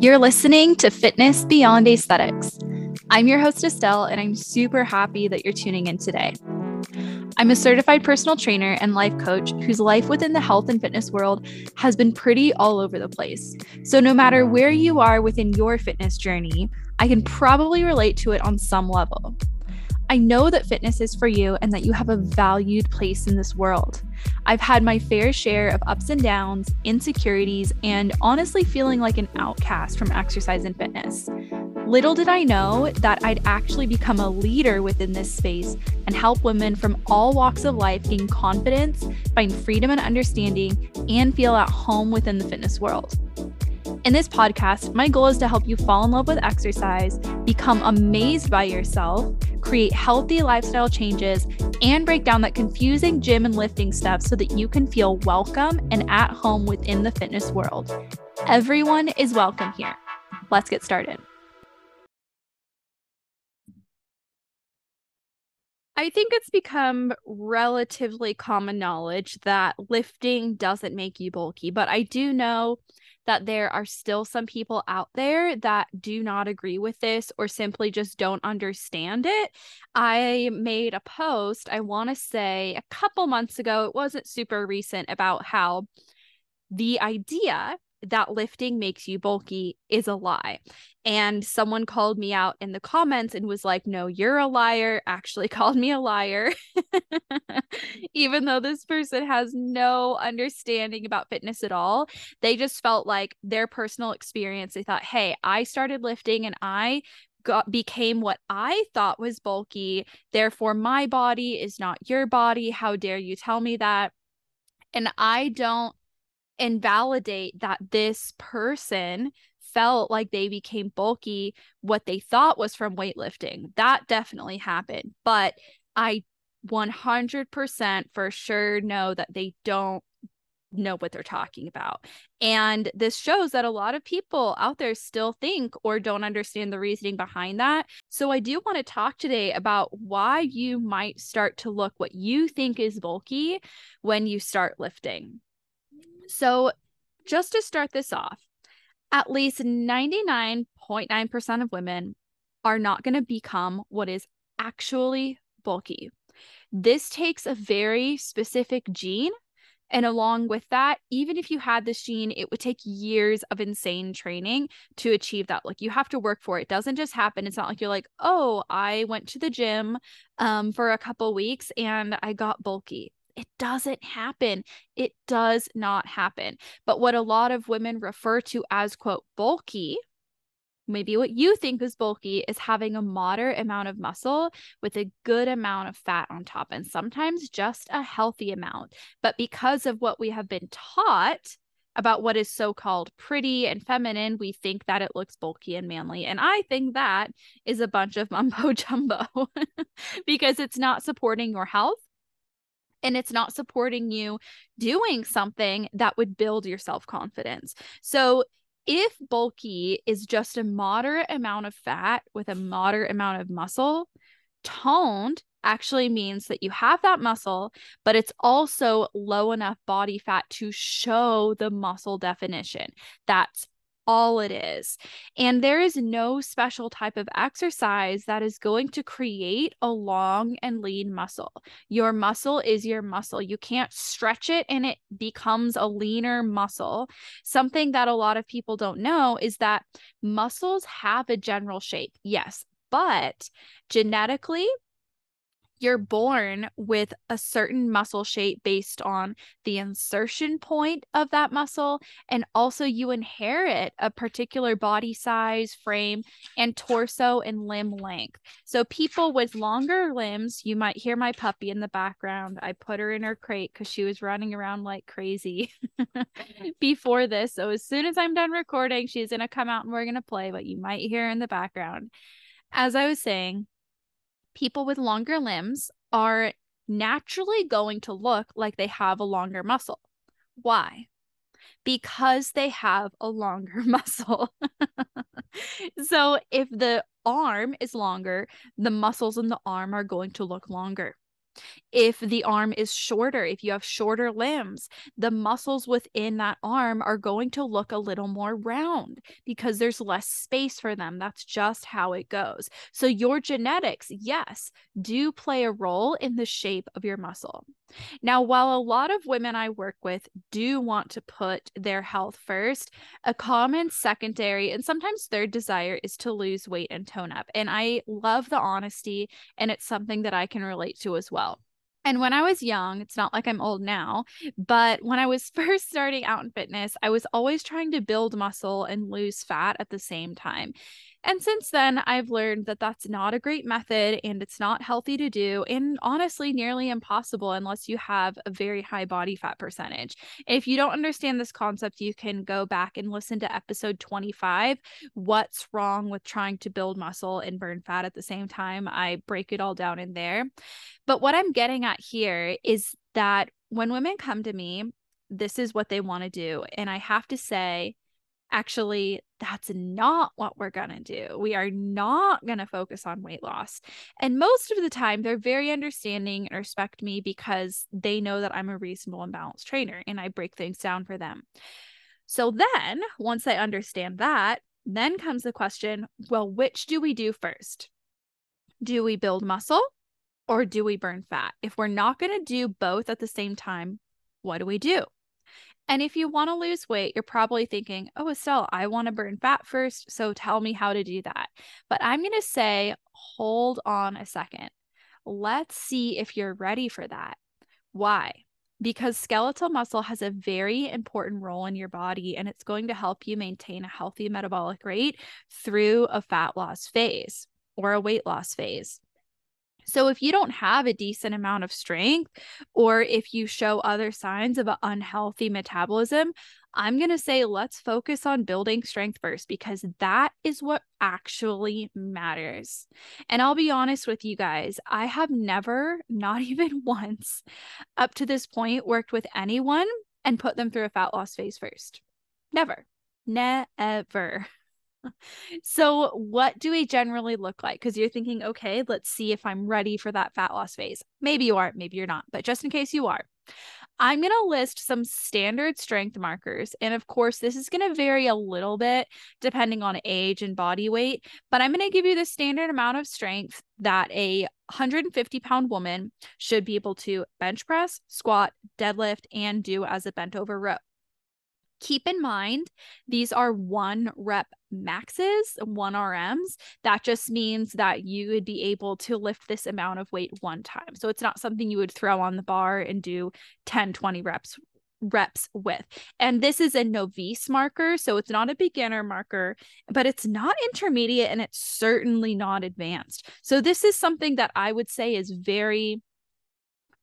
You're listening to Fitness Beyond Aesthetics. I'm your host, Estelle, and I'm super happy that you're tuning in today. I'm a certified personal trainer and life coach whose life within the health and fitness world has been pretty all over the place. So, no matter where you are within your fitness journey, I can probably relate to it on some level. I know that fitness is for you and that you have a valued place in this world. I've had my fair share of ups and downs, insecurities, and honestly feeling like an outcast from exercise and fitness. Little did I know that I'd actually become a leader within this space and help women from all walks of life gain confidence, find freedom and understanding, and feel at home within the fitness world. In this podcast, my goal is to help you fall in love with exercise, become amazed by yourself, create healthy lifestyle changes, and break down that confusing gym and lifting stuff so that you can feel welcome and at home within the fitness world. Everyone is welcome here. Let's get started. I think it's become relatively common knowledge that lifting doesn't make you bulky, but I do know that there are still some people out there that do not agree with this or simply just don't understand it. I made a post, I want to say a couple months ago, it wasn't super recent, about how the idea that lifting makes you bulky is a lie. And someone called me out in the comments and was like, No, you're a liar, actually called me a liar. Even though this person has no understanding about fitness at all, they just felt like their personal experience. They thought, Hey, I started lifting and I got became what I thought was bulky. Therefore, my body is not your body. How dare you tell me that? And I don't invalidate that this person felt like they became bulky what they thought was from weightlifting. That definitely happened. But I 100% for sure know that they don't know what they're talking about. And this shows that a lot of people out there still think or don't understand the reasoning behind that. So I do want to talk today about why you might start to look what you think is bulky when you start lifting. So, just to start this off, at least 99.9% of women are not going to become what is actually bulky. This takes a very specific gene. And along with that, even if you had this gene, it would take years of insane training to achieve that. Like you have to work for it. It doesn't just happen. It's not like you're like, oh, I went to the gym um, for a couple weeks and I got bulky. It doesn't happen. It does not happen. But what a lot of women refer to as, quote, bulky, maybe what you think is bulky is having a moderate amount of muscle with a good amount of fat on top and sometimes just a healthy amount. But because of what we have been taught about what is so called pretty and feminine, we think that it looks bulky and manly. And I think that is a bunch of mumbo jumbo because it's not supporting your health and it's not supporting you doing something that would build your self confidence. So, if bulky is just a moderate amount of fat with a moderate amount of muscle, toned actually means that you have that muscle, but it's also low enough body fat to show the muscle definition. That's all it is. And there is no special type of exercise that is going to create a long and lean muscle. Your muscle is your muscle. You can't stretch it and it becomes a leaner muscle. Something that a lot of people don't know is that muscles have a general shape. Yes, but genetically, you're born with a certain muscle shape based on the insertion point of that muscle. And also, you inherit a particular body size, frame, and torso and limb length. So, people with longer limbs, you might hear my puppy in the background. I put her in her crate because she was running around like crazy before this. So, as soon as I'm done recording, she's going to come out and we're going to play, but you might hear in the background. As I was saying, people with longer limbs are naturally going to look like they have a longer muscle. Why? Because they have a longer muscle. so if the arm is longer, the muscles in the arm are going to look longer. If the arm is shorter, if you have shorter limbs, the muscles within that arm are going to look a little more round because there's less space for them. That's just how it goes. So, your genetics, yes, do play a role in the shape of your muscle. Now, while a lot of women I work with do want to put their health first, a common secondary and sometimes third desire is to lose weight and tone up. And I love the honesty, and it's something that I can relate to as well. And when I was young, it's not like I'm old now, but when I was first starting out in fitness, I was always trying to build muscle and lose fat at the same time. And since then, I've learned that that's not a great method and it's not healthy to do, and honestly, nearly impossible unless you have a very high body fat percentage. If you don't understand this concept, you can go back and listen to episode 25 What's Wrong with Trying to Build Muscle and Burn Fat at the Same Time. I break it all down in there. But what I'm getting at here is that when women come to me, this is what they want to do. And I have to say, actually that's not what we're going to do. We are not going to focus on weight loss. And most of the time, they're very understanding and respect me because they know that I'm a reasonable and balanced trainer and I break things down for them. So then, once I understand that, then comes the question well, which do we do first? Do we build muscle or do we burn fat? If we're not going to do both at the same time, what do we do? And if you want to lose weight, you're probably thinking, oh, Estelle, I want to burn fat first. So tell me how to do that. But I'm going to say, hold on a second. Let's see if you're ready for that. Why? Because skeletal muscle has a very important role in your body and it's going to help you maintain a healthy metabolic rate through a fat loss phase or a weight loss phase. So, if you don't have a decent amount of strength, or if you show other signs of an unhealthy metabolism, I'm going to say let's focus on building strength first because that is what actually matters. And I'll be honest with you guys, I have never, not even once, up to this point, worked with anyone and put them through a fat loss phase first. Never. Never so, what do we generally look like? Because you're thinking, okay, let's see if I'm ready for that fat loss phase. Maybe you are, maybe you're not, but just in case you are, I'm going to list some standard strength markers. And of course, this is going to vary a little bit depending on age and body weight, but I'm going to give you the standard amount of strength that a 150 pound woman should be able to bench press, squat, deadlift, and do as a bent over row keep in mind these are one rep maxes, one RMs. That just means that you would be able to lift this amount of weight one time. So it's not something you would throw on the bar and do 10, 20 reps reps with. And this is a novice marker, so it's not a beginner marker, but it's not intermediate and it's certainly not advanced. So this is something that I would say is very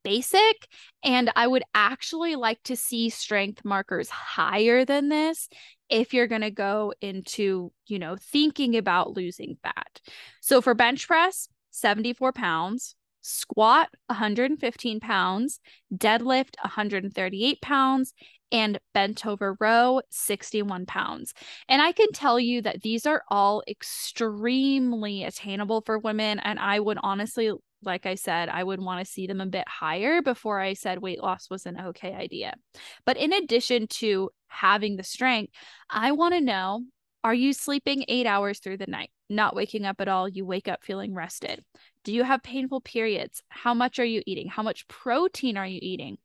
basic. And I would actually like to see strength markers higher than this if you're going to go into, you know, thinking about losing fat. So for bench press, 74 pounds, squat 115 pounds, deadlift 138 pounds, and bent over row 61 pounds. And I can tell you that these are all extremely attainable for women. And I would honestly like I said, I would want to see them a bit higher before I said weight loss was an okay idea. But in addition to having the strength, I want to know are you sleeping eight hours through the night, not waking up at all? You wake up feeling rested. Do you have painful periods? How much are you eating? How much protein are you eating?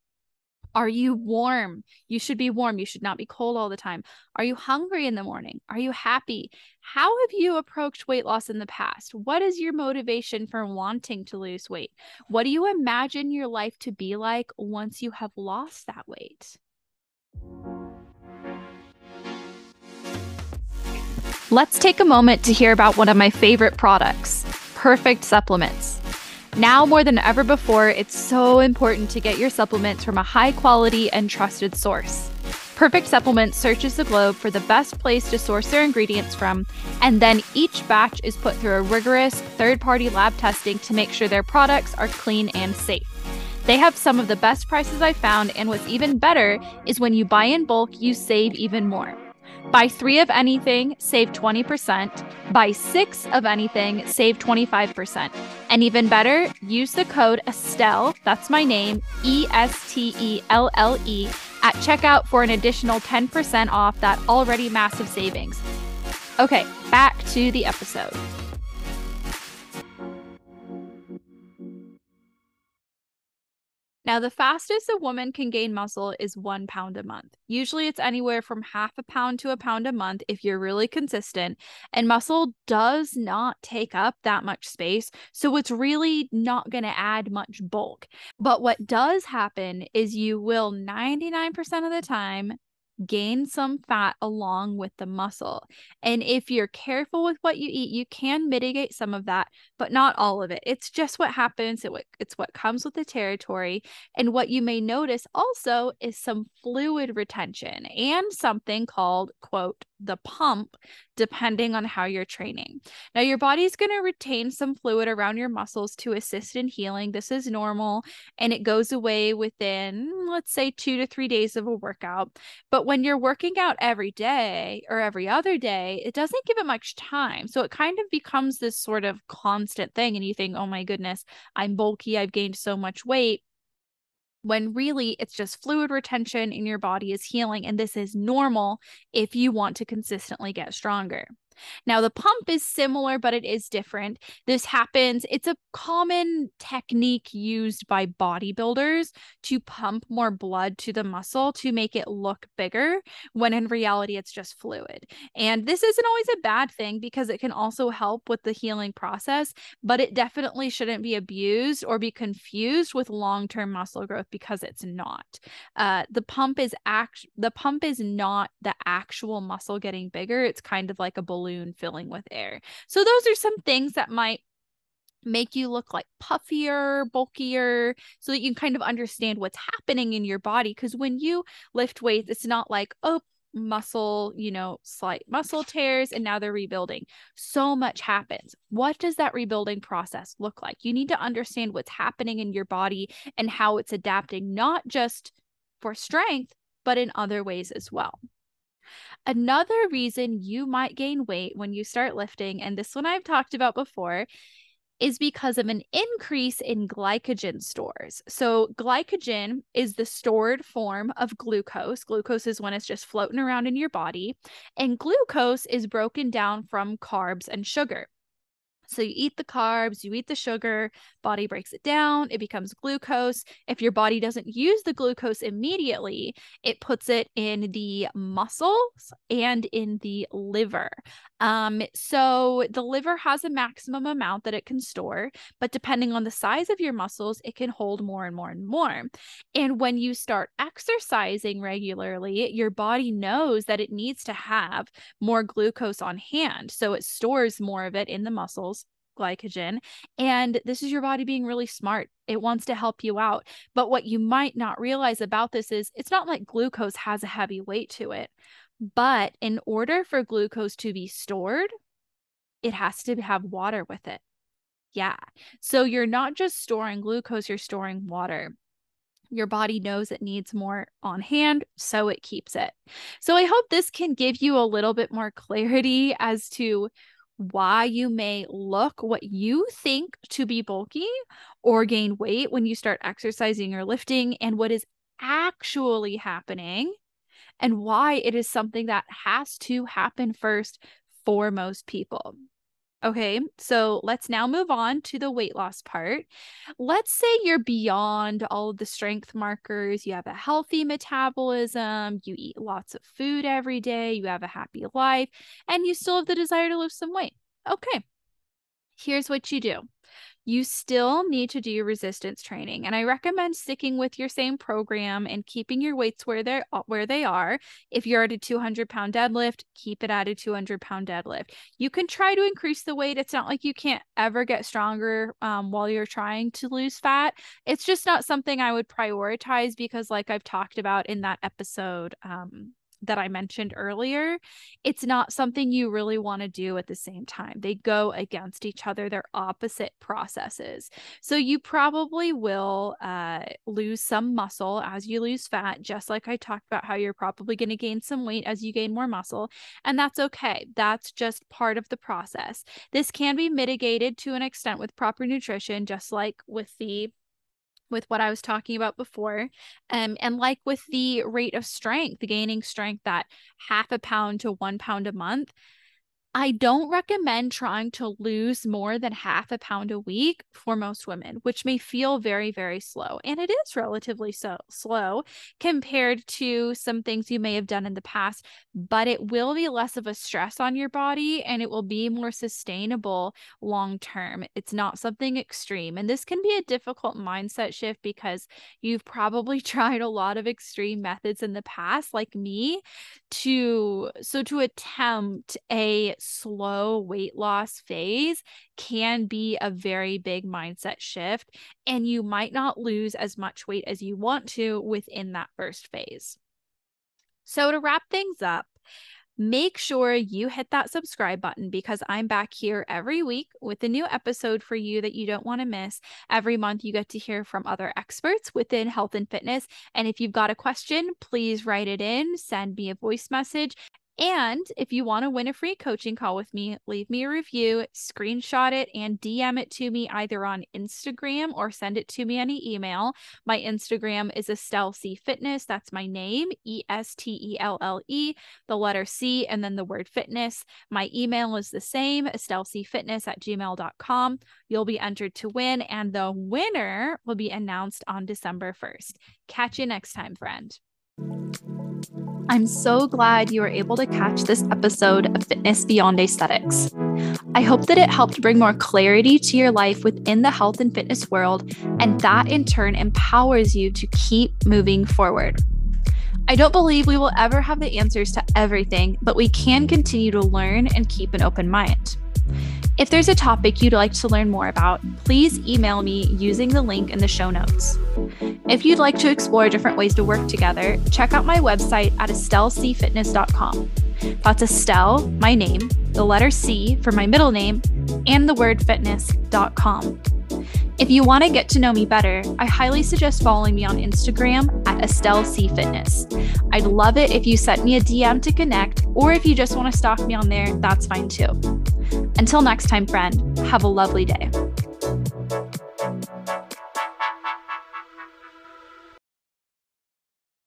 Are you warm? You should be warm. You should not be cold all the time. Are you hungry in the morning? Are you happy? How have you approached weight loss in the past? What is your motivation for wanting to lose weight? What do you imagine your life to be like once you have lost that weight? Let's take a moment to hear about one of my favorite products, Perfect Supplements. Now more than ever before, it's so important to get your supplements from a high quality and trusted source. Perfect Supplements searches the globe for the best place to source their ingredients from, and then each batch is put through a rigorous third party lab testing to make sure their products are clean and safe. They have some of the best prices I've found, and what's even better is when you buy in bulk, you save even more. Buy three of anything, save 20%. Buy six of anything, save 25%. And even better, use the code Estelle, that's my name, E S T E L L E, at checkout for an additional 10% off that already massive savings. Okay, back to the episode. Now, the fastest a woman can gain muscle is one pound a month. Usually, it's anywhere from half a pound to a pound a month if you're really consistent. And muscle does not take up that much space. So, it's really not going to add much bulk. But what does happen is you will 99% of the time gain some fat along with the muscle. And if you're careful with what you eat, you can mitigate some of that, but not all of it. It's just what happens. It's what comes with the territory. And what you may notice also is some fluid retention and something called, quote, the pump depending on how you're training. Now, your body's going to retain some fluid around your muscles to assist in healing. This is normal and it goes away within, let's say, two to three days of a workout. But when you're working out every day or every other day, it doesn't give it much time. So it kind of becomes this sort of constant thing. And you think, oh my goodness, I'm bulky, I've gained so much weight when really it's just fluid retention in your body is healing. And this is normal if you want to consistently get stronger. Now, the pump is similar, but it is different. This happens, it's a common technique used by bodybuilders to pump more blood to the muscle to make it look bigger, when in reality, it's just fluid. And this isn't always a bad thing because it can also help with the healing process, but it definitely shouldn't be abused or be confused with long term muscle growth because it's not. Uh, the pump is act the pump is not the actual muscle getting bigger. It's kind of like a balloon balloon filling with air. So those are some things that might make you look like puffier, bulkier, so that you can kind of understand what's happening in your body. Because when you lift weights, it's not like, oh, muscle, you know, slight muscle tears, and now they're rebuilding. So much happens. What does that rebuilding process look like? You need to understand what's happening in your body and how it's adapting, not just for strength, but in other ways as well. Another reason you might gain weight when you start lifting, and this one I've talked about before, is because of an increase in glycogen stores. So, glycogen is the stored form of glucose. Glucose is when it's just floating around in your body, and glucose is broken down from carbs and sugar. So you eat the carbs, you eat the sugar, body breaks it down, it becomes glucose. If your body doesn't use the glucose immediately, it puts it in the muscles and in the liver. Um, so the liver has a maximum amount that it can store, but depending on the size of your muscles, it can hold more and more and more. And when you start exercising regularly, your body knows that it needs to have more glucose on hand. So it stores more of it in the muscles glycogen. And this is your body being really smart. It wants to help you out. But what you might not realize about this is it's not like glucose has a heavy weight to it. But in order for glucose to be stored, it has to have water with it. Yeah. So you're not just storing glucose, you're storing water. Your body knows it needs more on hand, so it keeps it. So I hope this can give you a little bit more clarity as to why you may look what you think to be bulky or gain weight when you start exercising or lifting and what is actually happening and why it is something that has to happen first for most people. Okay, so let's now move on to the weight loss part. Let's say you're beyond all of the strength markers. You have a healthy metabolism, you eat lots of food every day, you have a happy life, and you still have the desire to lose some weight. Okay, here's what you do you still need to do your resistance training and i recommend sticking with your same program and keeping your weights where they're uh, where they are. If you're at a 200 pound deadlift keep it at a 200 pound deadlift. You can try to increase the weight it's not like you can't ever get stronger um, while you're trying to lose fat. It's just not something i would prioritize because like i've talked about in that episode um, that I mentioned earlier, it's not something you really want to do at the same time. They go against each other, they're opposite processes. So you probably will uh, lose some muscle as you lose fat, just like I talked about how you're probably going to gain some weight as you gain more muscle. And that's okay. That's just part of the process. This can be mitigated to an extent with proper nutrition, just like with the with what I was talking about before. Um, and like with the rate of strength, gaining strength that half a pound to one pound a month, I don't recommend trying to lose more than half a pound a week for most women, which may feel very, very slow. And it is relatively so slow compared to some things you may have done in the past, but it will be less of a stress on your body and it will be more sustainable long term. It's not something extreme. And this can be a difficult mindset shift because you've probably tried a lot of extreme methods in the past, like me, to so to attempt a slow weight loss phase can be a very big mindset shift, and you might not lose as much weight as you want to within that first phase. So, to wrap things up, make sure you hit that subscribe button because I'm back here every week with a new episode for you that you don't want to miss. Every month, you get to hear from other experts within health and fitness. And if you've got a question, please write it in, send me a voice message, and if you want to win a free coaching call with me, leave me a review, screenshot it, and DM it to me either on Instagram or send it to me on email. My Instagram is Estelle C Fitness. That's my name, E S T E L L E, the letter C, and then the word fitness. My email is the same, estellecfitness at gmail.com. You'll be entered to win, and the winner will be announced on December 1st. Catch you next time, friend. I'm so glad you were able to catch this episode of Fitness Beyond Aesthetics. I hope that it helped bring more clarity to your life within the health and fitness world, and that in turn empowers you to keep moving forward. I don't believe we will ever have the answers to everything, but we can continue to learn and keep an open mind. If there's a topic you'd like to learn more about, please email me using the link in the show notes. If you'd like to explore different ways to work together, check out my website at estellecfitness.com. That's Estelle, my name, the letter C for my middle name, and the word fitness.com. If you want to get to know me better, I highly suggest following me on Instagram at Estelle C Fitness. I'd love it if you sent me a DM to connect, or if you just want to stalk me on there, that's fine too. Until next time, friend, have a lovely day.